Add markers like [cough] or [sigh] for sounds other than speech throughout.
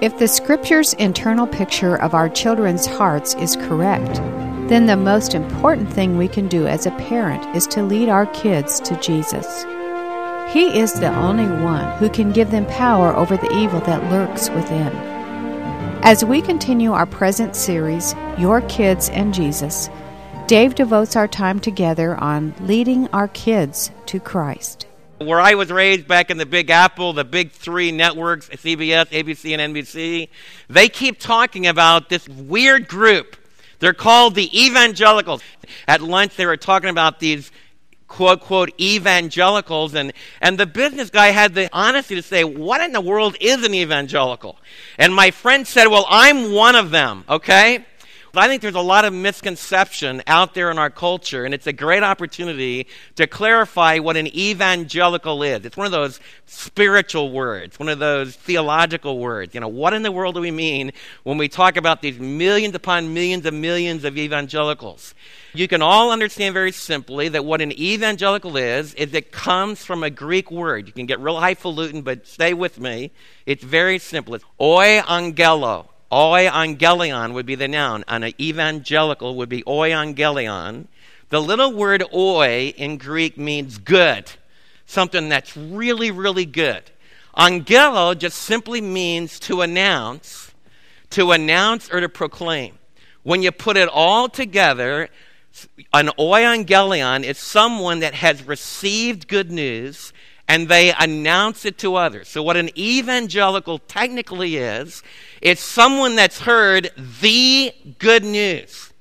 If the Scripture's internal picture of our children's hearts is correct, then the most important thing we can do as a parent is to lead our kids to Jesus. He is the only one who can give them power over the evil that lurks within. As we continue our present series, Your Kids and Jesus, Dave devotes our time together on leading our kids to Christ. Where I was raised back in the Big Apple, the big three networks, CBS, ABC, and NBC, they keep talking about this weird group. They're called the evangelicals. At lunch, they were talking about these quote, quote, evangelicals. And, and the business guy had the honesty to say, what in the world is an evangelical? And my friend said, well, I'm one of them, okay? I think there's a lot of misconception out there in our culture, and it's a great opportunity to clarify what an evangelical is. It's one of those spiritual words, one of those theological words. You know, what in the world do we mean when we talk about these millions upon millions of millions of evangelicals? You can all understand very simply that what an evangelical is, is it comes from a Greek word. You can get real highfalutin, but stay with me. It's very simple. It's oi angelo. Euangelion would be the noun. And an evangelical would be euangelion. The little word oi in Greek means good, something that's really, really good. Angelo just simply means to announce, to announce or to proclaim. When you put it all together, an euangelion is someone that has received good news and they announce it to others. So, what an evangelical technically is, it's someone that's heard the good news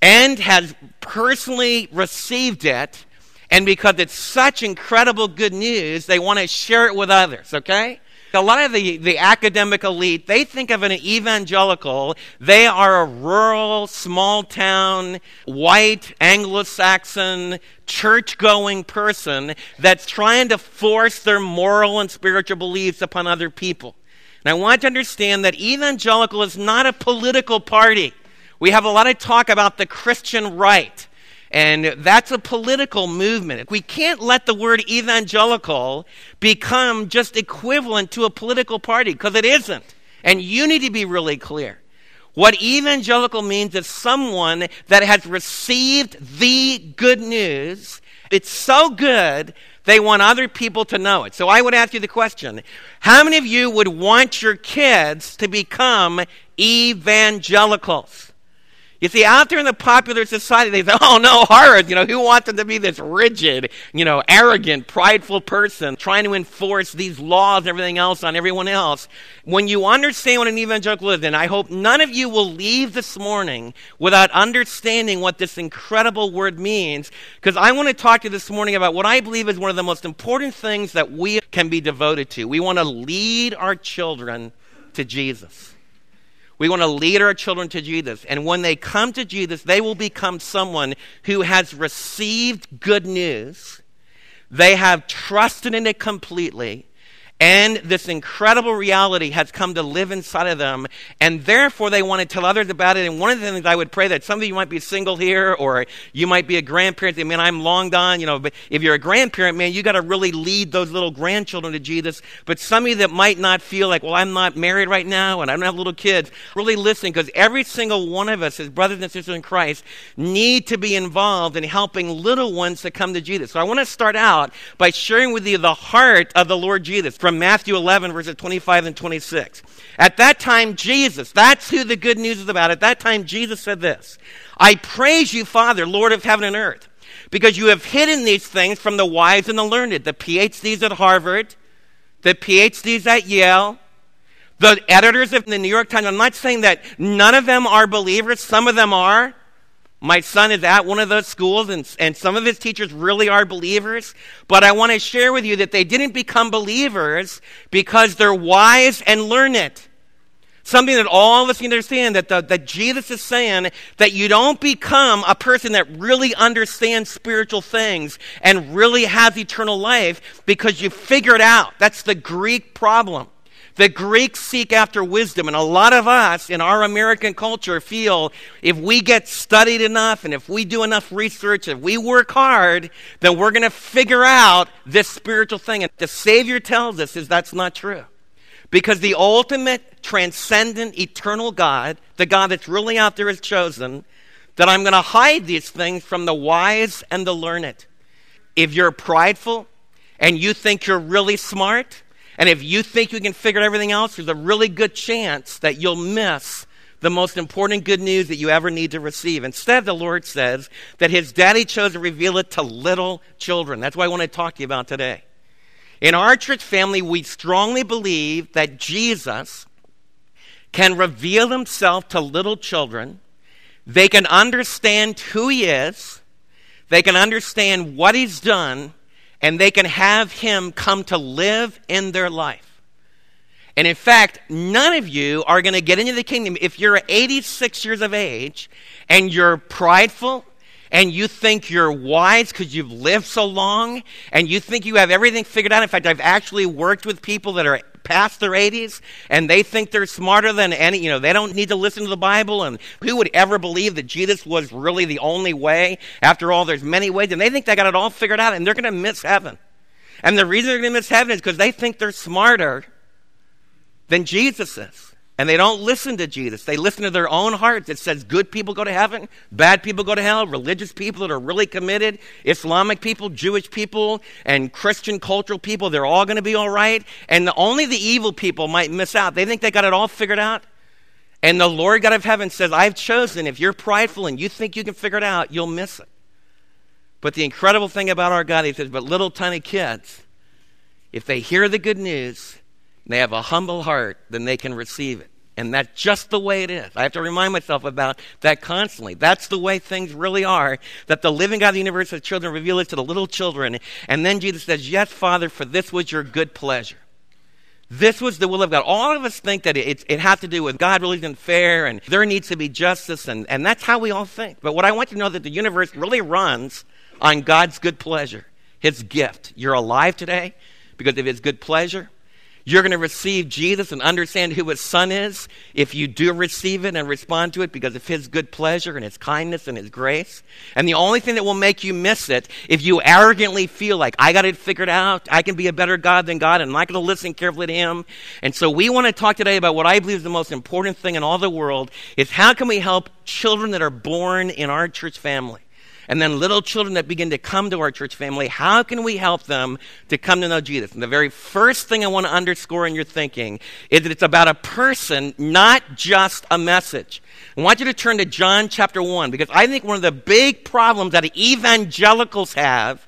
and has personally received it. And because it's such incredible good news, they want to share it with others, okay? A lot of the, the academic elite, they think of an evangelical, they are a rural, small town, white, Anglo Saxon, church going person that's trying to force their moral and spiritual beliefs upon other people. And I want to understand that evangelical is not a political party. We have a lot of talk about the Christian right. And that's a political movement. We can't let the word evangelical become just equivalent to a political party because it isn't. And you need to be really clear. What evangelical means is someone that has received the good news. It's so good, they want other people to know it. So I would ask you the question How many of you would want your kids to become evangelicals? You see, out there in the popular society, they say, oh no, horrors, you know, who wants them to be this rigid, you know, arrogant, prideful person trying to enforce these laws and everything else on everyone else? When you understand what an evangelical is, and I hope none of you will leave this morning without understanding what this incredible word means, because I want to talk to you this morning about what I believe is one of the most important things that we can be devoted to. We want to lead our children to Jesus. We want to lead our children to Jesus. And when they come to Jesus, they will become someone who has received good news. They have trusted in it completely. And this incredible reality has come to live inside of them. And therefore, they want to tell others about it. And one of the things I would pray that some of you might be single here, or you might be a grandparent. I mean, I'm long gone, you know, but if you're a grandparent, man, you got to really lead those little grandchildren to Jesus. But some of you that might not feel like, well, I'm not married right now and I don't have little kids, really listen because every single one of us as brothers and sisters in Christ need to be involved in helping little ones to come to Jesus. So I want to start out by sharing with you the heart of the Lord Jesus. From from Matthew 11, verses 25 and 26. At that time, Jesus, that's who the good news is about. At that time, Jesus said this I praise you, Father, Lord of heaven and earth, because you have hidden these things from the wise and the learned, the PhDs at Harvard, the PhDs at Yale, the editors of the New York Times. I'm not saying that none of them are believers, some of them are. My son is at one of those schools, and, and some of his teachers really are believers. But I want to share with you that they didn't become believers because they're wise and learn it. Something that all of us can understand that, the, that Jesus is saying that you don't become a person that really understands spiritual things and really has eternal life because you figure it out. That's the Greek problem. The Greeks seek after wisdom, and a lot of us in our American culture feel if we get studied enough and if we do enough research, if we work hard, then we're going to figure out this spiritual thing. And the Savior tells us is that's not true. Because the ultimate, transcendent, eternal God, the God that's really out there, has chosen that I'm going to hide these things from the wise and the learned. If you're prideful and you think you're really smart, and if you think you can figure everything else, there's a really good chance that you'll miss the most important good news that you ever need to receive. Instead, the Lord says that His daddy chose to reveal it to little children. That's what I want to talk to you about today. In our church family, we strongly believe that Jesus can reveal Himself to little children. They can understand who He is, they can understand what He's done, and they can have Him come to live in their life. And in fact, none of you are going to get into the kingdom if you're 86 years of age and you're prideful and you think you're wise because you've lived so long and you think you have everything figured out. In fact, I've actually worked with people that are past their 80s and they think they're smarter than any, you know, they don't need to listen to the Bible. And who would ever believe that Jesus was really the only way? After all, there's many ways. And they think they got it all figured out and they're going to miss heaven. And the reason they're going to miss heaven is because they think they're smarter than Jesus is. And they don't listen to Jesus. They listen to their own hearts. It says good people go to heaven, bad people go to hell, religious people that are really committed, Islamic people, Jewish people, and Christian cultural people, they're all going to be all right. And only the evil people might miss out. They think they got it all figured out. And the Lord God of heaven says, I've chosen, if you're prideful and you think you can figure it out, you'll miss it. But the incredible thing about our God, he says, but little tiny kids, if they hear the good news, and they have a humble heart, then they can receive it. And that's just the way it is. I have to remind myself about that constantly. That's the way things really are. That the living God of the universe has children reveal it to the little children. And then Jesus says, Yes, Father, for this was your good pleasure. This was the will of God. All of us think that it, it has to do with God really isn't fair and there needs to be justice, and, and that's how we all think. But what I want you to know that the universe really runs on God's good pleasure, His gift. You're alive today because of His good pleasure. You're going to receive Jesus and understand who his son is if you do receive it and respond to it because of his good pleasure and his kindness and his grace. And the only thing that will make you miss it if you arrogantly feel like, I got it figured out, I can be a better God than God, and I'm not going to listen carefully to him. And so we want to talk today about what I believe is the most important thing in all the world is how can we help children that are born in our church family? And then little children that begin to come to our church family, how can we help them to come to know Jesus? And the very first thing I want to underscore in your thinking is that it's about a person, not just a message. I want you to turn to John chapter 1 because I think one of the big problems that evangelicals have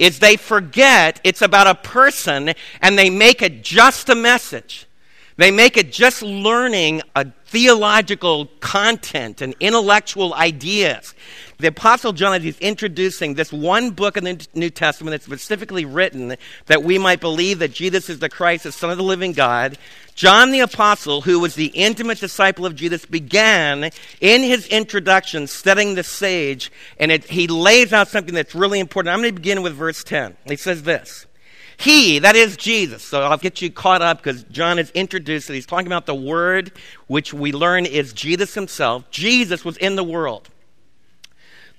is they forget it's about a person and they make it just a message. They make it just learning a theological content and intellectual ideas. The Apostle John, is introducing this one book in the New Testament that's specifically written that we might believe that Jesus is the Christ, the Son of the living God, John the Apostle, who was the intimate disciple of Jesus, began in his introduction setting the stage, and it, he lays out something that's really important. I'm going to begin with verse 10. He says this. He, that is Jesus. So I'll get you caught up because John is introduced it. He's talking about the Word, which we learn is Jesus himself. Jesus was in the world.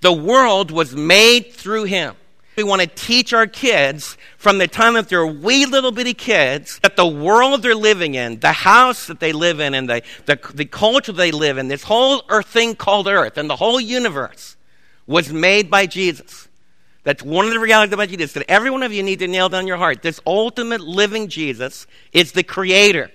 The world was made through him. We want to teach our kids from the time that they're wee little bitty kids that the world they're living in, the house that they live in, and the, the, the culture they live in, this whole earth thing called earth, and the whole universe was made by Jesus. That's one of the realities about Jesus that every one of you need to nail down your heart. This ultimate living Jesus is the creator.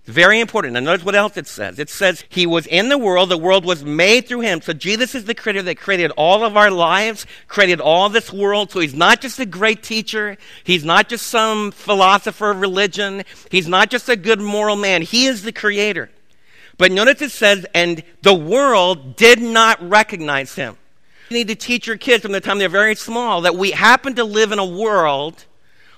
It's Very important. And notice what else it says. It says, He was in the world, the world was made through Him. So Jesus is the creator that created all of our lives, created all this world. So He's not just a great teacher, He's not just some philosopher of religion, He's not just a good moral man. He is the creator. But notice it says, And the world did not recognize Him. You need to teach your kids from the time they're very small that we happen to live in a world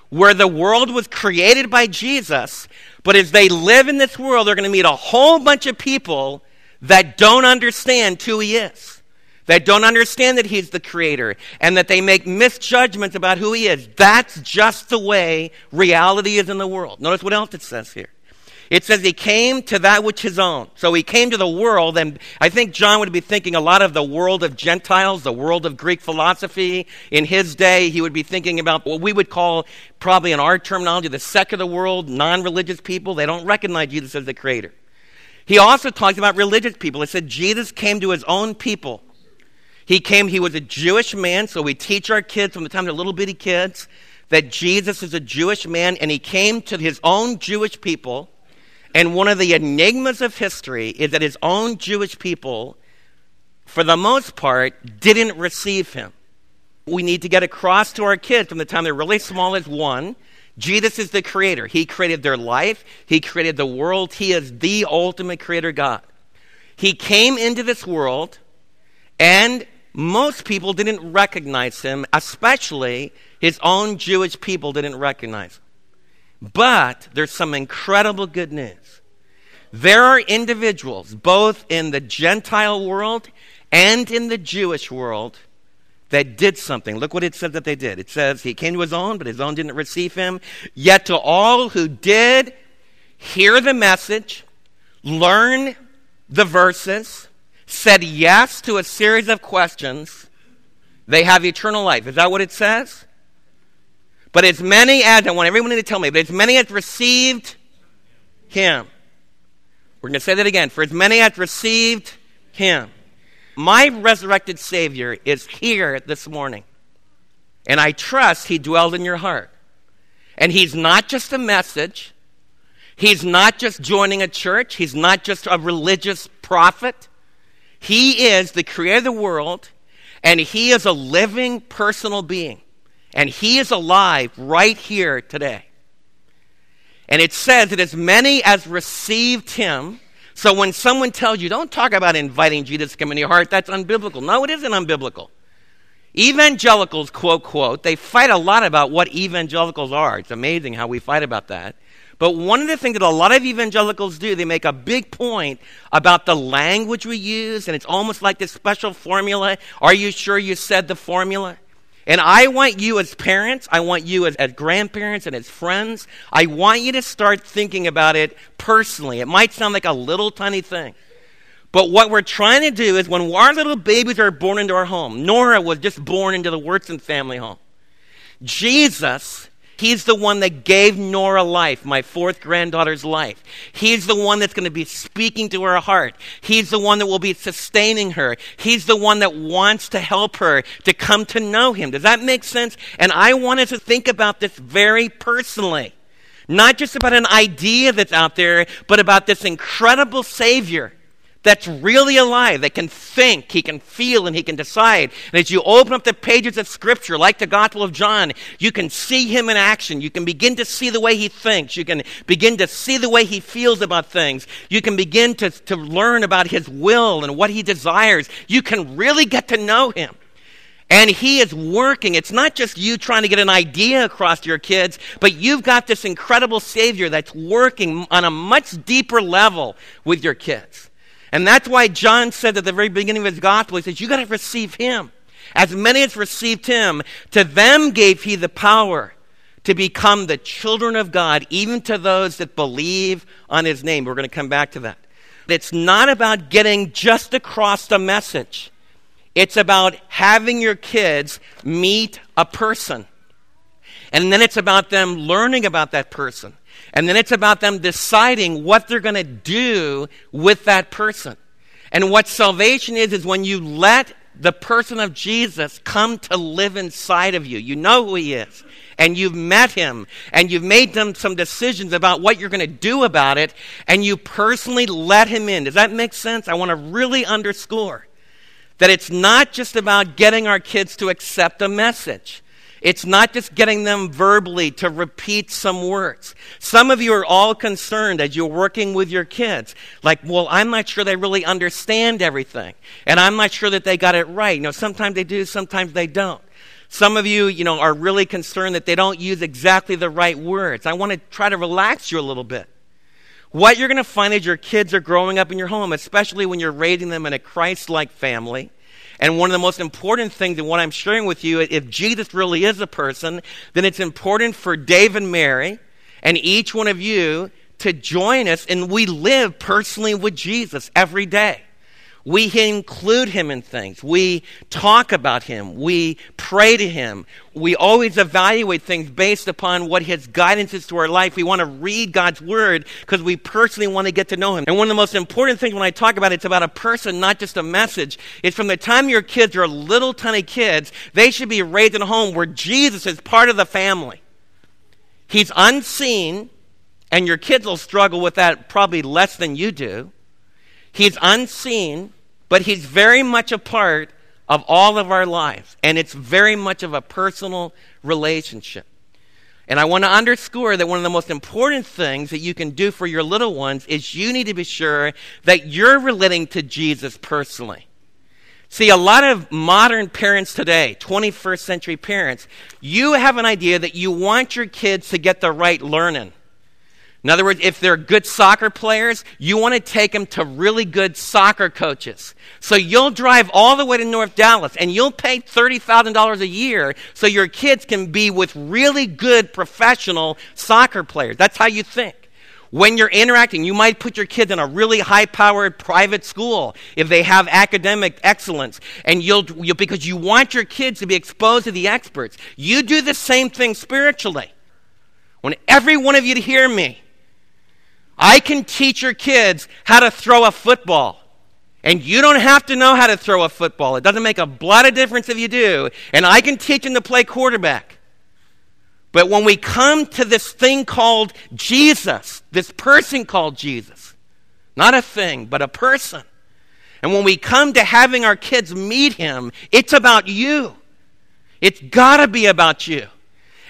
where the world was created by Jesus, but as they live in this world, they're going to meet a whole bunch of people that don't understand who He is, that don't understand that He's the Creator, and that they make misjudgments about who He is. That's just the way reality is in the world. Notice what else it says here. It says he came to that which his own. So he came to the world, and I think John would be thinking a lot of the world of Gentiles, the world of Greek philosophy. In his day, he would be thinking about what we would call, probably in our terminology, the secular world, non religious people. They don't recognize Jesus as the creator. He also talks about religious people. It said Jesus came to his own people. He came, he was a Jewish man, so we teach our kids from the time they're little bitty kids that Jesus is a Jewish man, and he came to his own Jewish people and one of the enigmas of history is that his own Jewish people, for the most part, didn't receive him. We need to get across to our kids from the time they're really small as one. Jesus is the creator. He created their life, He created the world. He is the ultimate creator God. He came into this world, and most people didn't recognize him, especially his own Jewish people didn't recognize him. But there's some incredible good news. There are individuals, both in the Gentile world and in the Jewish world, that did something. Look what it says that they did. It says, He came to His own, but His own didn't receive Him. Yet to all who did hear the message, learn the verses, said yes to a series of questions, they have eternal life. Is that what it says? But as many as, I want everyone to tell me, but as many as received him. We're going to say that again. For as many as received him. My resurrected Savior is here this morning. And I trust he dwells in your heart. And he's not just a message. He's not just joining a church. He's not just a religious prophet. He is the creator of the world, and he is a living personal being. And he is alive right here today. And it says that as many as received him, so when someone tells you, don't talk about inviting Jesus to come into your heart, that's unbiblical. No, it isn't unbiblical. Evangelicals, quote, quote, they fight a lot about what evangelicals are. It's amazing how we fight about that. But one of the things that a lot of evangelicals do, they make a big point about the language we use, and it's almost like this special formula. Are you sure you said the formula? And I want you as parents, I want you as, as, grandparents and as friends, I want you to start thinking about it personally. It might sound like a little tiny thing. But what we're trying to do is when our little babies are born into our home, Nora was just born into the Wyrtzen family home. Jesus He's the one that gave Nora life, my fourth granddaughter's life. He's the one that's going to be speaking to her heart. He's the one that will be sustaining her. He's the one that wants to help her to come to know him. Does that make sense? And I wanted to think about this very personally. Not just about an idea that's out there, but about this incredible Savior that's really alive, that can think, he can feel, and he can decide. And as you open up the pages of Scripture, like the Gospel of John, you can see him in action. You can begin to see the way he thinks. You can begin to see the way he feels about things. You can begin to, to learn about his will and what he desires. You can really get to know him. And he is working. It's not just you trying to get an idea across to your kids, but you've got this incredible Savior that's working on a much deeper level with your kids. And that's why John said at the very beginning of his gospel, he says, You got to receive him. As many as received him, to them gave he the power to become the children of God, even to those that believe on his name. We're going to come back to that. It's not about getting just across the message, it's about having your kids meet a person. And then it's about them learning about that person. And then it's about them deciding what they're going to do with that person. And what salvation is, is when you let the person of Jesus come to live inside of you. You know who he is. And you've met him. And you've made them some decisions about what you're going to do about it. And you personally let him in. Does that make sense? I want to really underscore that it's not just about getting our kids to accept a message. It's not just getting them verbally to repeat some words. Some of you are all concerned as you're working with your kids. Like, well, I'm not sure they really understand everything. And I'm not sure that they got it right. You know, sometimes they do, sometimes they don't. Some of you, you know, are really concerned that they don't use exactly the right words. I want to try to relax you a little bit. What you're going to find is your kids are growing up in your home, especially when you're raising them in a Christ like family and one of the most important things in what I'm sharing with you, if Jesus really is a person, then it's important for Dave and Mary and each one of you to join us, and we live personally with Jesus every day. We include him in things. We talk about him. We pray to him. We always evaluate things based upon what his guidance is to our life. We want to read God's word because we personally want to get to know him. And one of the most important things when I talk about it, it's about a person, not just a message. It's from the time your kids are little tiny kids, they should be raised in a home where Jesus is part of the family. He's unseen, and your kids will struggle with that probably less than you do. He's unseen, but He's very much a part of all of our lives, and it's very much of a personal relationship. And I want to underscore that one of the most important things that you can do for your little ones is you need to be sure that you're relating to Jesus personally. See, a lot of modern parents today, 21st century parents, you have an idea that you want your kids to get the right learning. In other words, if they're good soccer players, you want to take them to really good soccer coaches. So you'll drive all the way to North Dallas and you'll pay $30,000 a year so your kids can be with really good professional soccer players. That's how you think. When you're interacting, you might put your kids in a really high powered private school if they have academic excellence, and you'll, you'll, because you want your kids to be exposed to the experts. You do the same thing spiritually. Want every one of you to hear me. I can teach your kids how to throw a football. And you don't have to know how to throw a football. It doesn't make a lot of difference if you do. And I can teach them to play quarterback. But when we come to this thing called Jesus, this person called Jesus, not a thing, but a person, and when we come to having our kids meet him, it's about you. It's got to be about you.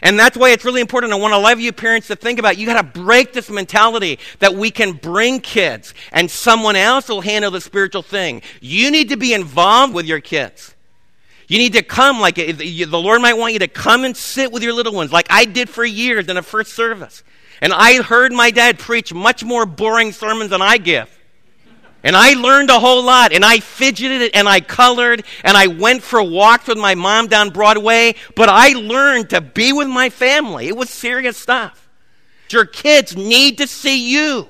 And that's why it's really important. I want a lot of you parents to think about you got to break this mentality that we can bring kids and someone else will handle the spiritual thing. You need to be involved with your kids. You need to come like the Lord might want you to come and sit with your little ones like I did for years in a first service. And I heard my dad preach much more boring sermons than I give. And I learned a whole lot, and I fidgeted and I colored, and I went for walks with my mom down Broadway, but I learned to be with my family. It was serious stuff. Your kids need to see you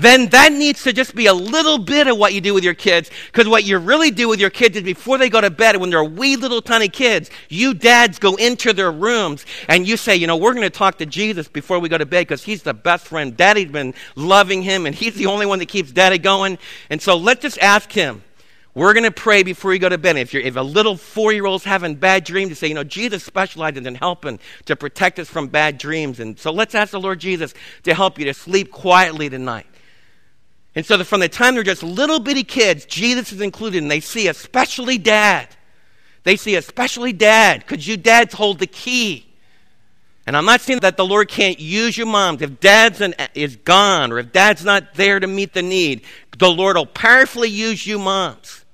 then that needs to just be a little bit of what you do with your kids. Because what you really do with your kids is before they go to bed, when they're wee little tiny kids, you dads go into their rooms and you say, you know, we're going to talk to Jesus before we go to bed because he's the best friend. Daddy's been loving him and he's the only one that keeps daddy going. And so let's just ask him. We're going to pray before you go to bed. If, you if a little four year old's having bad dreams, to say, you know, Jesus specializes in helping to protect us from bad dreams. And so let's ask the Lord Jesus to help you to sleep quietly tonight. And so from the time they're just little bitty kids, Jesus is included, and they see especially dad. They see especially dad, because you dads hold the key. And I'm not saying that the Lord can't use you moms. If dad's an, is gone or if dad's not there to meet the need, the Lord will powerfully use you moms.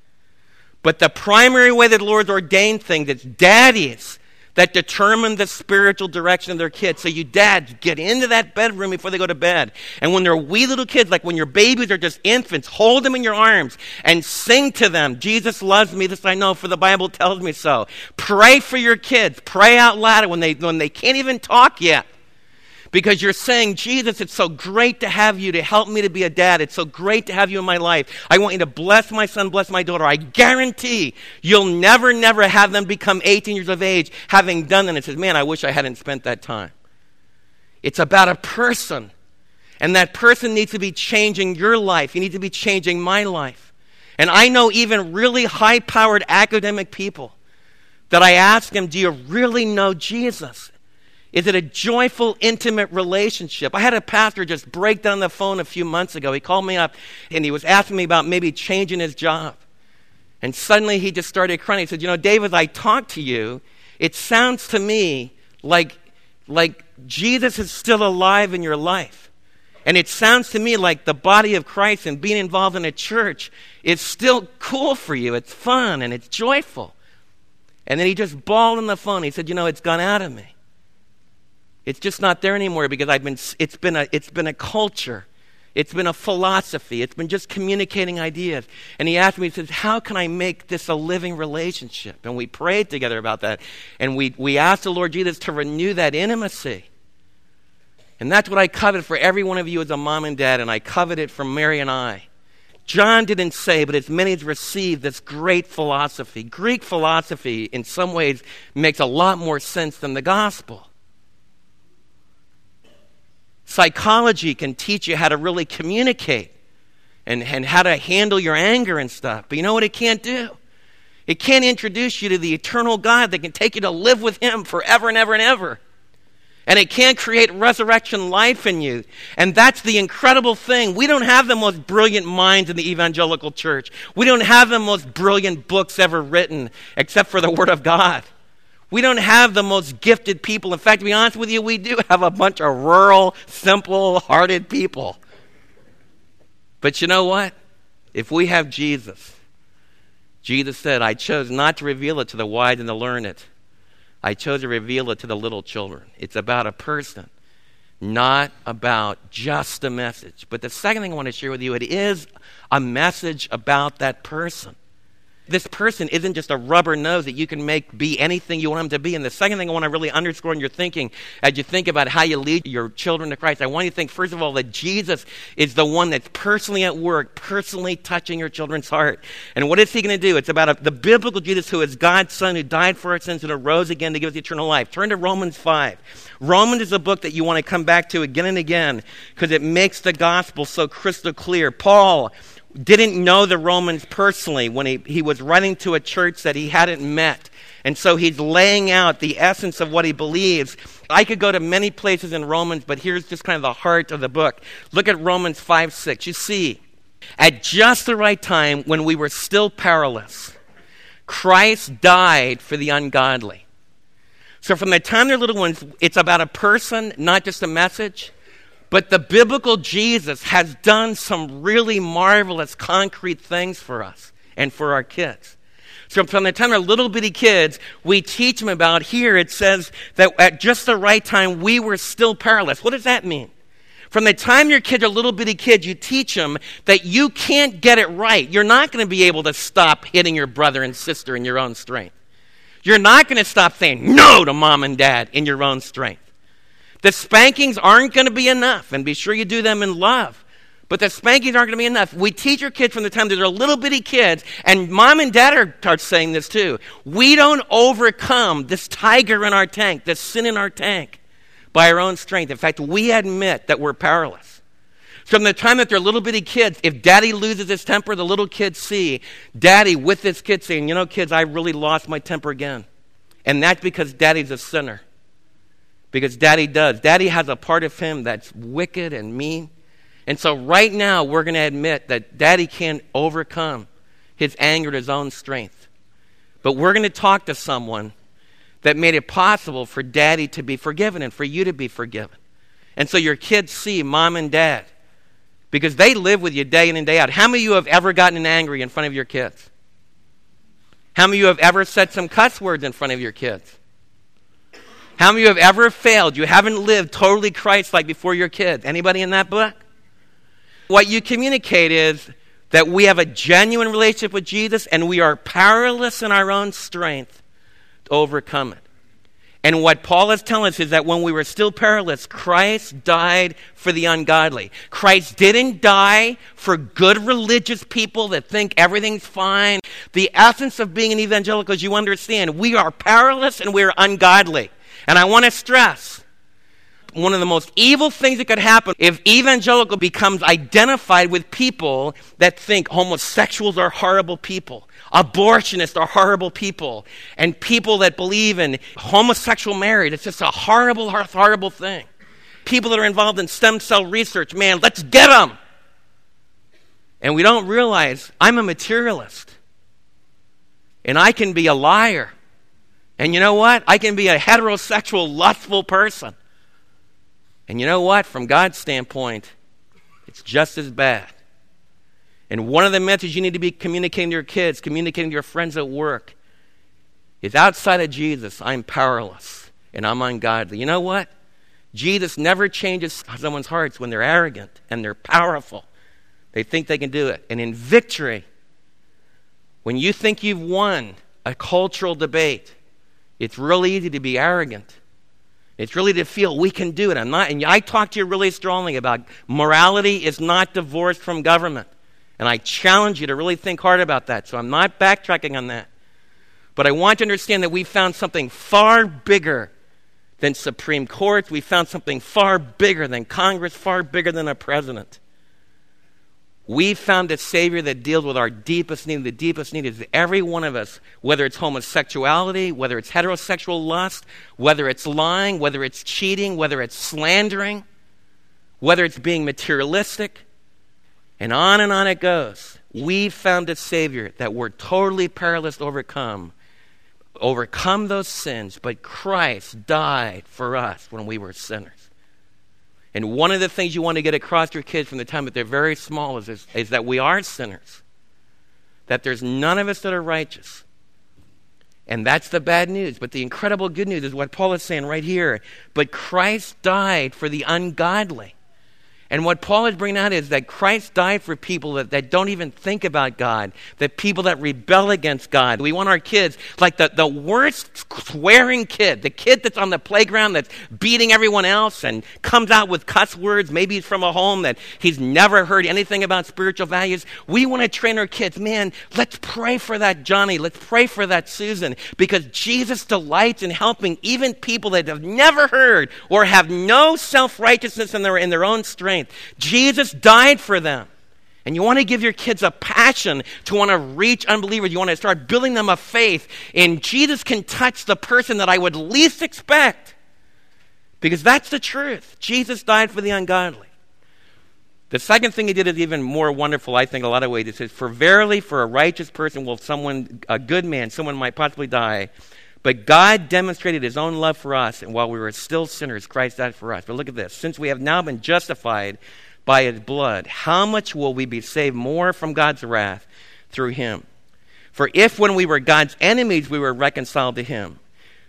But the primary way that the Lord's ordained things, it's daddies that determine the spiritual direction of their kids. So you dads get into that bedroom before they go to bed. And when they're wee little kids, like when your babies are just infants, hold them in your arms and sing to them, Jesus loves me, this I know, for the Bible tells me so. Pray for your kids. Pray out loud when they, when they can't even talk yet because you're saying, Jesus, it's so great to have you to help me to be a dad. It's so great to have you in my life. I want you to bless my son, bless my daughter. I guarantee you'll never, never have them become 18 years of age having done that. And it says, man, I wish I hadn't spent that time. It's about a person. And that person needs to be changing your life. You need to be changing my life. And I know even really high powered academic people that I ask them, Do you really know Jesus? Is it a joyful, intimate relationship? I had a pastor just break down the phone a few months ago. He called me up and he was asking me about maybe changing his job. And suddenly he just started crying. He said, You know, David, I talked to you. It sounds to me like, like Jesus is still alive in your life. And it sounds to me like the body of Christ and being involved in a church is still cool for you. It's fun and it's joyful. And then he just bawled on the phone. He said, You know, it's gone out of me. It's just not there anymore because I've been, it's, been a, it's been a culture. It's been a philosophy. It's been just communicating ideas. And he asked me, he says, How can I make this a living relationship? And we prayed together about that. And we, we asked the Lord Jesus to renew that intimacy. And that's what I covet for every one of you as a mom and dad, and I covet it from Mary and I. John didn't say, but as many as received this great philosophy. Greek philosophy, in some ways, makes a lot more sense than the gospel. Psychology can teach you how to really communicate and, and how to handle your anger and stuff. But you know what it can't do? It can't introduce you to the eternal God that can take you to live with Him forever and ever and ever. And it can't create resurrection life in you. And that's the incredible thing. We don't have the most brilliant minds in the evangelical church. We don't have the most brilliant books ever written, except for the Word of God. We don't have the most gifted people. In fact, to be honest with you, we do have a bunch of rural, simple hearted people. But you know what? If we have Jesus, Jesus said, I chose not to reveal it to the wise and the learned. I chose to reveal it to the little children. It's about a person, not about just a message. But the second thing I want to share with you, it is a message about that person this person isn't just a rubber nose that you can make be anything you want them to be. And the second thing I want to really underscore in your thinking as you think about how you lead your children to Christ, I want you to think, first of all, that Jesus is the one that's personally at work, personally touching your children's heart. And what is he going to do? It's about a, the biblical Jesus who is God's Son, who died for our sins and arose again to give us eternal life. Turn to Romans 5. Romans is a book that you want to come back to again and again because it makes the gospel so crystal clear. Paul, didn't know the Romans personally when he, he was running to a church that he hadn't met. And so he's laying out the essence of what he believes. I could go to many places in Romans, but here's just kind of the heart of the book. Look at Romans 5 6. You see, at just the right time when we were still powerless, Christ died for the ungodly. So from the time they're little ones, it's about a person, not just a message. But the biblical Jesus has done some really marvelous, concrete things for us and for our kids. So from the time they're little bitty kids, we teach them about here. It says that at just the right time, we were still powerless. What does that mean? From the time your kids are little bitty kids, you teach them that you can't get it right. You're not going to be able to stop hitting your brother and sister in your own strength. You're not going to stop saying no to mom and dad in your own strength. The spankings aren't going to be enough, and be sure you do them in love. But the spankings aren't going to be enough. We teach our kids from the time they're little bitty kids, and mom and dad are, are saying this too. We don't overcome this tiger in our tank, this sin in our tank, by our own strength. In fact, we admit that we're powerless. From the time that they're little bitty kids, if daddy loses his temper, the little kids see daddy with his kid saying, You know, kids, I really lost my temper again. And that's because daddy's a sinner because daddy does. Daddy has a part of him that's wicked and mean. And so, right now, we're going to admit that daddy can't overcome his anger to his own strength. But we're going to talk to someone that made it possible for daddy to be forgiven and for you to be forgiven. And so, your kids see mom and dad because they live with you day in and day out. How many of you have ever gotten angry in front of your kids? How many of you have ever said some cuss words in front of your kids? How many of you have ever failed? You haven't lived totally Christ like before your kids. Anybody in that book? What you communicate is that we have a genuine relationship with Jesus and we are powerless in our own strength to overcome it. And what Paul is telling us is that when we were still powerless, Christ died for the ungodly. Christ didn't die for good religious people that think everything's fine. The essence of being an evangelical is you understand we are powerless and we are ungodly. And I want to stress one of the most evil things that could happen if evangelical becomes identified with people that think homosexuals are horrible people, abortionists are horrible people, and people that believe in homosexual marriage. It's just a horrible, horrible thing. People that are involved in stem cell research, man, let's get them. And we don't realize I'm a materialist. And I can be a liar. And you know what? I can be a heterosexual, lustful person. And you know what? From God's standpoint, it's just as bad. And one of the methods you need to be communicating to your kids, communicating to your friends at work, is outside of Jesus, I'm powerless and I'm ungodly. You know what? Jesus never changes someone's hearts when they're arrogant and they're powerful. They think they can do it. And in victory, when you think you've won a cultural debate, it's real easy to be arrogant It's really to feel we can do it. I'm not, and I talk to you really strongly about morality is not divorced from government. And I challenge you to really think hard about that. So I'm not backtracking on that. But I want to understand that we found something far bigger than Supreme Courts. We found something far bigger than Congress, far bigger than a president. We found a Savior that deals with our deepest need. The deepest need is every one of us, whether it's homosexuality, whether it's heterosexual lust, whether it's lying, whether it's cheating, whether it's slandering, whether it's being materialistic, and on and on it goes. We found a Savior that we're totally powerless to overcome, overcome those sins, but Christ died for us when we were sinners. And one of the things you want to get across to your kids from the time that they're very small is, is, is that we are sinners, that there's none of us that are righteous. And that's the bad news. But the incredible good news is what Paul is saying right here. But Christ died for the ungodly. And what Paul is bringing out is that Christ died for people that, that don't even think about God, that people that rebel against God. We want our kids, like the, the worst swearing kid, the kid that's on the playground that's beating everyone else and comes out with cuss words. Maybe he's from a home that he's never heard anything about spiritual values. We want to train our kids, man, let's pray for that Johnny. Let's pray for that Susan because Jesus delights in helping even people that have never heard or have no self righteousness in their, in their own strength Jesus died for them. And you want to give your kids a passion to want to reach unbelievers. You want to start building them a faith. And Jesus can touch the person that I would least expect. Because that's the truth. Jesus died for the ungodly. The second thing he did is even more wonderful, I think, a lot of ways. It says, For verily, for a righteous person will someone, a good man, someone might possibly die. But God demonstrated his own love for us, and while we were still sinners, Christ died for us. But look at this. Since we have now been justified by his blood, how much will we be saved more from God's wrath through him? For if when we were God's enemies, we were reconciled to him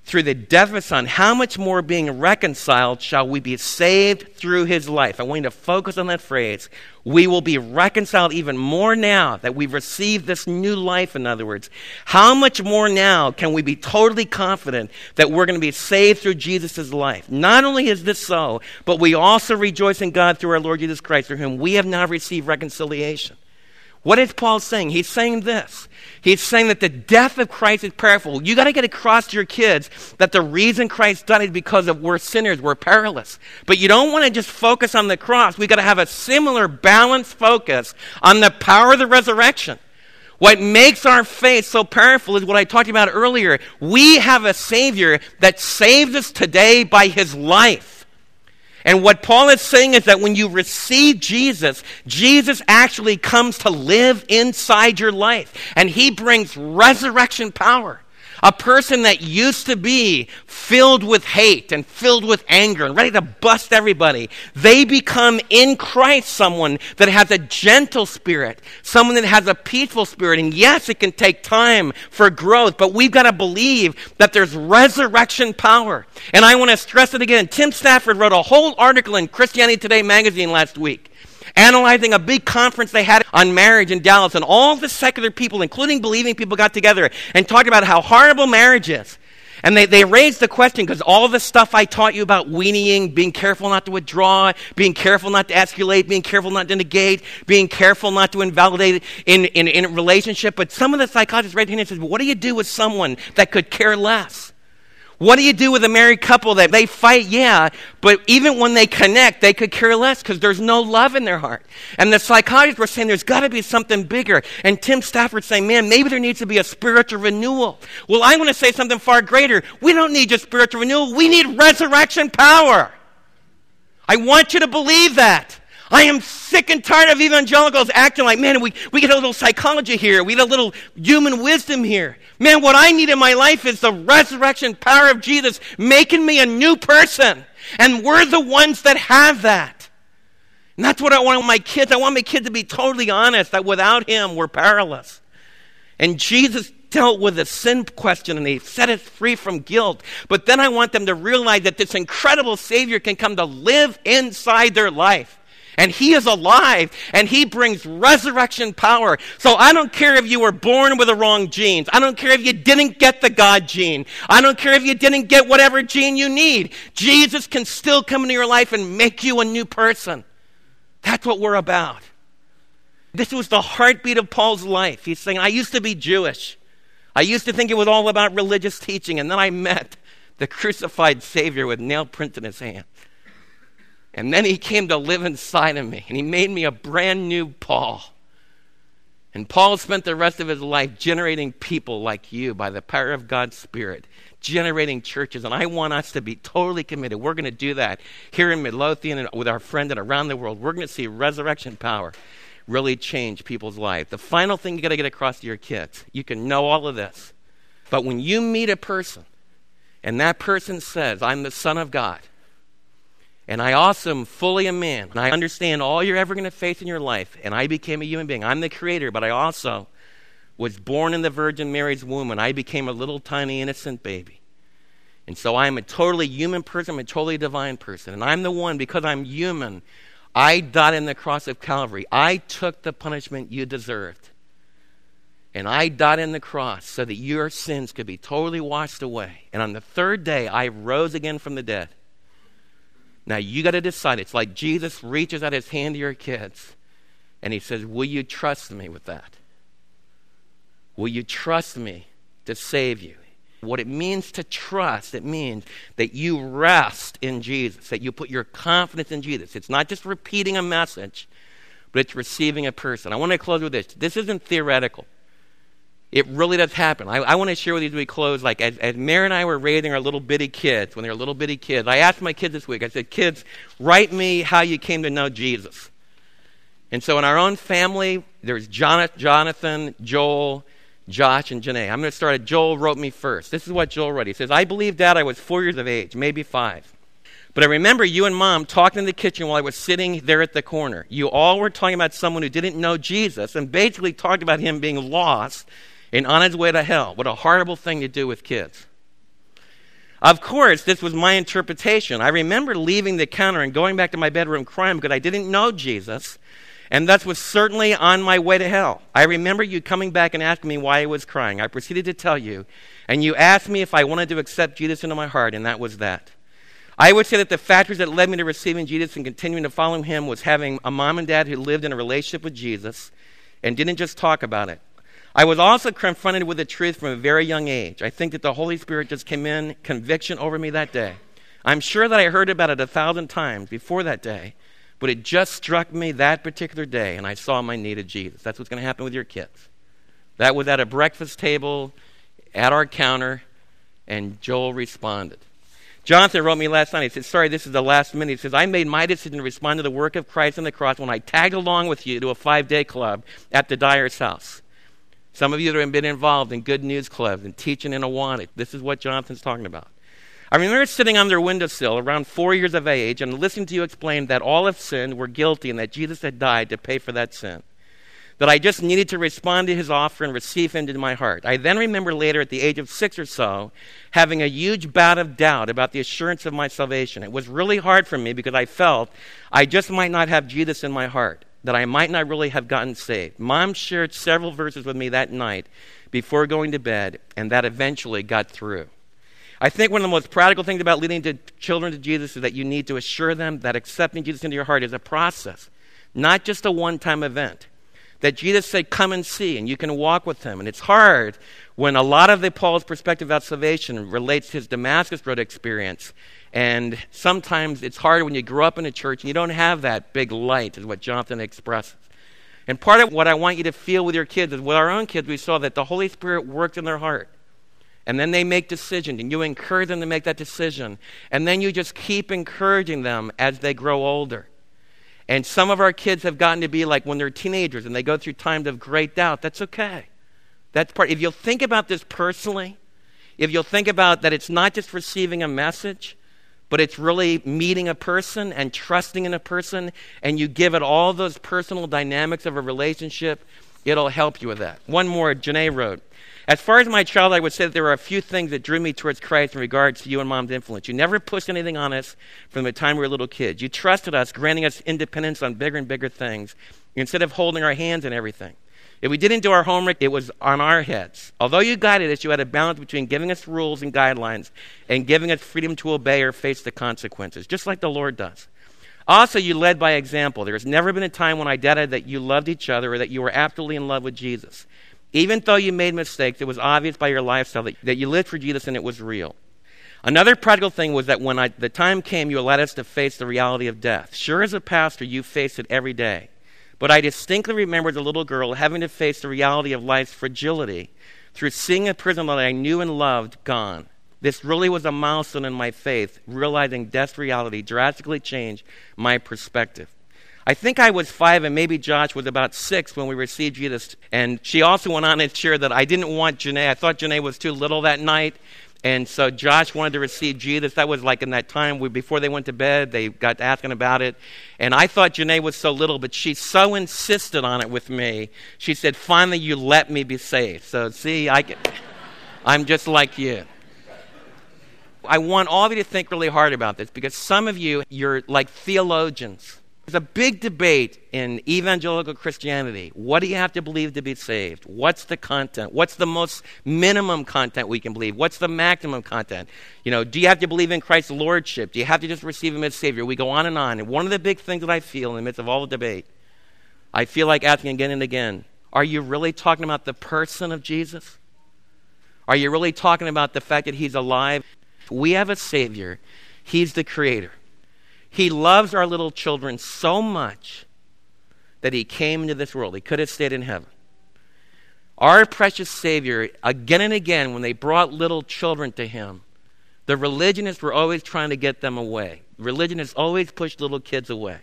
through the death of his son, how much more being reconciled shall we be saved through his life? I want you to focus on that phrase. We will be reconciled even more now that we've received this new life, in other words. How much more now can we be totally confident that we're going to be saved through Jesus' life? Not only is this so, but we also rejoice in God through our Lord Jesus Christ, through whom we have now received reconciliation. What is Paul saying? He's saying this. He's saying that the death of Christ is powerful. You got to get across to your kids that the reason Christ died is because of we're sinners, we're perilous. But you don't want to just focus on the cross. We've got to have a similar balanced focus on the power of the resurrection. What makes our faith so powerful is what I talked about earlier. We have a Savior that saves us today by His life. And what Paul is saying is that when you receive Jesus, Jesus actually comes to live inside your life. And he brings resurrection power. A person that used to be filled with hate and filled with anger and ready to bust everybody, they become in Christ someone that has a gentle spirit, someone that has a peaceful spirit. And yes, it can take time for growth, but we've got to believe that there's resurrection power. And I want to stress it again. Tim Stafford wrote a whole article in Christianity Today magazine last week analyzing a big conference they had on marriage in Dallas, and all the secular people, including believing people, got together and talked about how horrible marriage is. And they, they raised the question because all the stuff I taught you about weaning, being careful not to withdraw, being careful not to escalate, being careful not to negate, being careful not to invalidate in, in, in a relationship. But some of the psychologists right here said, what do you do with someone that could care less? What do you do with a married couple that they fight? Yeah, but even when they connect, they could care less because there's no love in their heart. And the psychologists were saying there's got to be something bigger. And Tim Stafford saying, man, maybe there needs to be a spiritual renewal. Well, I want to say something far greater. We don't need just spiritual renewal, we need resurrection power. I want you to believe that. I am sick and tired of evangelicals acting like, man, we, we get a little psychology here. We get a little human wisdom here. Man, what I need in my life is the resurrection power of Jesus making me a new person. And we're the ones that have that. And that's what I want my kids. I want my kids to be totally honest that without Him, we're powerless. And Jesus dealt with the sin question and He set us free from guilt. But then I want them to realize that this incredible Savior can come to live inside their life. And He is alive and He brings resurrection power. So I don't care if you were born with the wrong genes. I don't care if you didn't get the God gene. I don't care if you didn't get whatever gene you need. Jesus can still come into your life and make you a new person. That's what we're about. This was the heartbeat of Paul's life. He's saying, I used to be Jewish. I used to think it was all about religious teaching, and then I met the crucified Savior with nail prints in his hand. And then he came to live inside of me, and he made me a brand new Paul. And Paul spent the rest of his life generating people like you by the power of God's Spirit, generating churches. And I want us to be totally committed. We're going to do that here in Midlothian and with our friends and around the world. We're going to see resurrection power really change people's lives. The final thing you got to get across to your kids you can know all of this, but when you meet a person and that person says, I'm the Son of God, and I also am fully a man, and I understand all you're ever going to face in your life, and I became a human being. I'm the creator, but I also was born in the Virgin Mary's womb, and I became a little tiny innocent baby. And so I'm a totally human person, I'm a totally divine person. And I'm the one, because I'm human, I died on the cross of Calvary. I took the punishment you deserved. And I died on the cross so that your sins could be totally washed away. And on the third day, I rose again from the dead. Now you got to decide. It's like Jesus reaches out his hand to your kids and he says, Will you trust me with that? Will you trust me to save you? What it means to trust, it means that you rest in Jesus, that you put your confidence in Jesus. It's not just repeating a message, but it's receiving a person. I want to close with this. This isn't theoretical. It really does happen. I, I want to share with you as we close, like as, as Mary and I were raising our little bitty kids, when they were little bitty kids, I asked my kids this week, I said, kids, write me how you came to know Jesus. And so in our own family, there's Jonathan, Joel, Josh and Janae. I'm going to start at Joel wrote me first. This is what Joel wrote. He says, I believe, Dad, I was four years of age, maybe five. But I remember you and Mom talking in the kitchen while I was sitting there at the corner. You all were talking about someone who didn't know Jesus and basically talked about him being lost and on his way to hell. What a horrible thing to do with kids. Of course, this was my interpretation. I remember leaving the counter and going back to my bedroom crying because I didn't know Jesus and thus was certainly on my way to hell. I remember you coming back and asking me why I was crying. I proceeded to tell you, and you asked me if I wanted to accept Jesus into my heart, and that was that. I would say that the factors that led me to receiving Jesus and continuing to follow him was having a mom and dad who lived in a relationship with Jesus and didn't just talk about it. I was also confronted with the truth from a very young age. I think that the Holy Spirit just came in conviction over me that day. I'm sure that I heard about it a thousand times before that day, but it just struck me that particular day, and I saw my need of Jesus. That's what's going to happen with your kids. That was at a breakfast table at our counter, and Joel responded. Jonathan wrote me last night. He said, Sorry, this is the last minute. He says, I made my decision to respond to the work of Christ on the cross when I tagged along with you to a five day club at the Dyer's house. Some of you that have been involved in good news clubs and teaching in Awana, this is what Jonathan's talking about. I remember sitting on their windowsill around four years of age and listening to you explain that all of sin were guilty and that Jesus had died to pay for that sin. That I just needed to respond to his offer and receive him into my heart. I then remember later, at the age of six or so, having a huge bout of doubt about the assurance of my salvation. It was really hard for me because I felt I just might not have Jesus in my heart, that I might not really have gotten saved. Mom shared several verses with me that night before going to bed, and that eventually got through. I think one of the most practical things about leading to children to Jesus is that you need to assure them that accepting Jesus into your heart is a process, not just a one time event. That Jesus said, Come and see, and you can walk with him. And it's hard when a lot of the Paul's perspective about salvation relates to his Damascus Road experience. And sometimes it's hard when you grow up in a church and you don't have that big light, is what Jonathan expresses. And part of what I want you to feel with your kids is with our own kids, we saw that the Holy Spirit worked in their heart. And then they make decisions and you encourage them to make that decision. And then you just keep encouraging them as they grow older. And some of our kids have gotten to be like when they're teenagers and they go through times of great doubt. That's okay. That's part if you'll think about this personally if you'll think about that it's not just receiving a message but it's really meeting a person and trusting in a person and you give it all those personal dynamics of a relationship it'll help you with that one more Janae wrote As far as my child, I would say that there are a few things that drew me towards Christ in regards to you and mom's influence. You never pushed anything on us from the time we were little kids. You trusted us, granting us independence on bigger and bigger things instead of holding our hands in everything. If we didn't do our homework, it was on our heads. Although you guided us, you had a balance between giving us rules and guidelines and giving us freedom to obey or face the consequences, just like the Lord does. Also, you led by example. There has never been a time when I doubted that you loved each other or that you were absolutely in love with Jesus. Even though you made mistakes, it was obvious by your lifestyle that, that you lived for Jesus and it was real. Another practical thing was that when I, the time came, you allowed us to face the reality of death. Sure, as a pastor, you face it every day. But I distinctly remember the little girl having to face the reality of life's fragility through seeing a person that I knew and loved gone. This really was a milestone in my faith, realizing death's reality drastically changed my perspective. I think I was five, and maybe Josh was about six when we received Jesus. And she also went on and shared that I didn't want Janae. I thought Janae was too little that night. And so Josh wanted to receive Jesus. That was like in that time we, before they went to bed, they got asking about it. And I thought Janae was so little, but she so insisted on it with me. She said, finally, you let me be saved. So see, I get, I'm just like you. I want all of you to think really hard about this because some of you, you're like theologians. There's a big debate in evangelical Christianity. What do you have to believe to be saved? What's the content? What's the most minimum content we can believe? What's the maximum content? You know, do you have to believe in Christ's lordship? Do you have to just receive him as Savior? We go on and on. And one of the big things that I feel in the midst of all the debate, I feel like asking again and again, are you really talking about the person of Jesus? Are you really talking about the fact that he's alive? We have a Savior. He's the Creator. He loves our little children so much that he came into this world. He could have stayed in heaven. Our precious Savior, again and again, when they brought little children to him, the religionists were always trying to get them away. Religionists always pushed little kids away.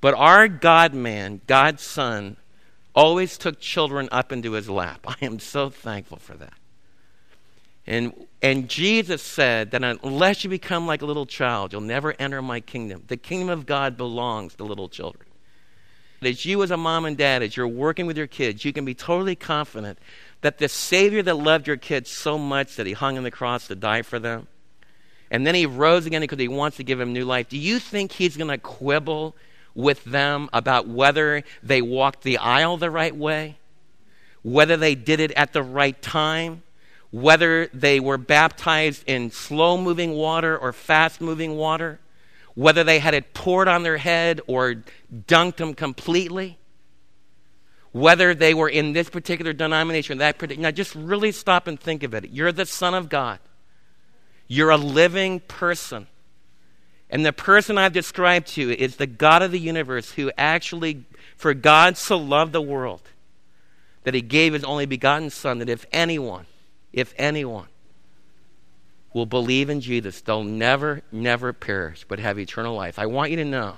But our God man, God's Son, always took children up into his lap. [laughs] I am so thankful for that. And, and Jesus said that unless you become like a little child, you'll never enter my kingdom. The kingdom of God belongs to little children. As you, as a mom and dad, as you're working with your kids, you can be totally confident that the Savior that loved your kids so much that he hung on the cross to die for them, and then he rose again because he wants to give them new life, do you think he's going to quibble with them about whether they walked the aisle the right way? Whether they did it at the right time? Whether they were baptized in slow moving water or fast moving water, whether they had it poured on their head or dunked them completely, whether they were in this particular denomination, that particular. Now, just really stop and think of it. You're the Son of God, you're a living person. And the person I've described to you is the God of the universe who actually, for God so loved the world that he gave his only begotten Son, that if anyone if anyone will believe in Jesus, they'll never, never perish, but have eternal life. I want you to know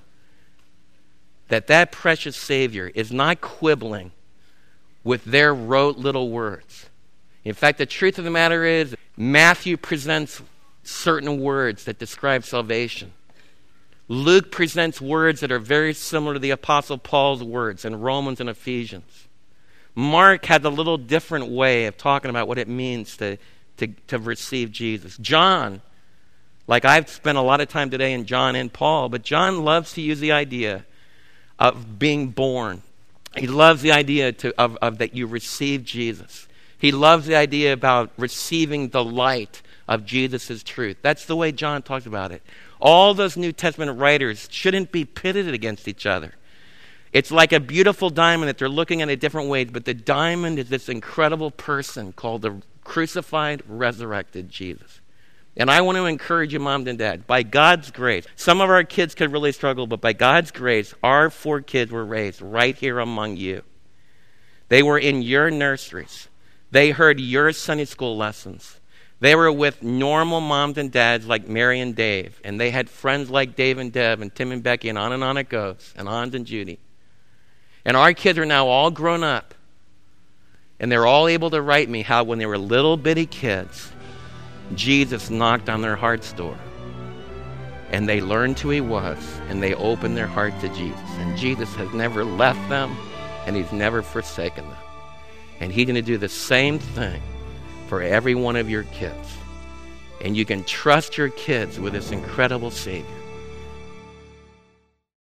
that that precious Savior is not quibbling with their rote little words. In fact, the truth of the matter is, Matthew presents certain words that describe salvation. Luke presents words that are very similar to the Apostle Paul's words in Romans and Ephesians. Mark had a little different way of talking about what it means to, to, to receive Jesus. John, like I've spent a lot of time today in John and Paul, but John loves to use the idea of being born. He loves the idea to, of, of that you receive Jesus. He loves the idea about receiving the light of Jesus' truth. That's the way John talks about it. All those New Testament writers shouldn't be pitted against each other. It's like a beautiful diamond that they're looking at in different ways, but the diamond is this incredible person called the crucified, resurrected Jesus. And I want to encourage you, mom and dad, by God's grace, some of our kids could really struggle, but by God's grace, our four kids were raised right here among you. They were in your nurseries. They heard your Sunday school lessons. They were with normal moms and dads like Mary and Dave, and they had friends like Dave and Deb and Tim and Becky, and on and on it goes, and Hans and Judy. And our kids are now all grown up. And they're all able to write me how, when they were little bitty kids, Jesus knocked on their heart's door. And they learned who he was, and they opened their heart to Jesus. And Jesus has never left them, and he's never forsaken them. And He's going to do the same thing for every one of your kids. And you can trust your kids with this incredible Savior.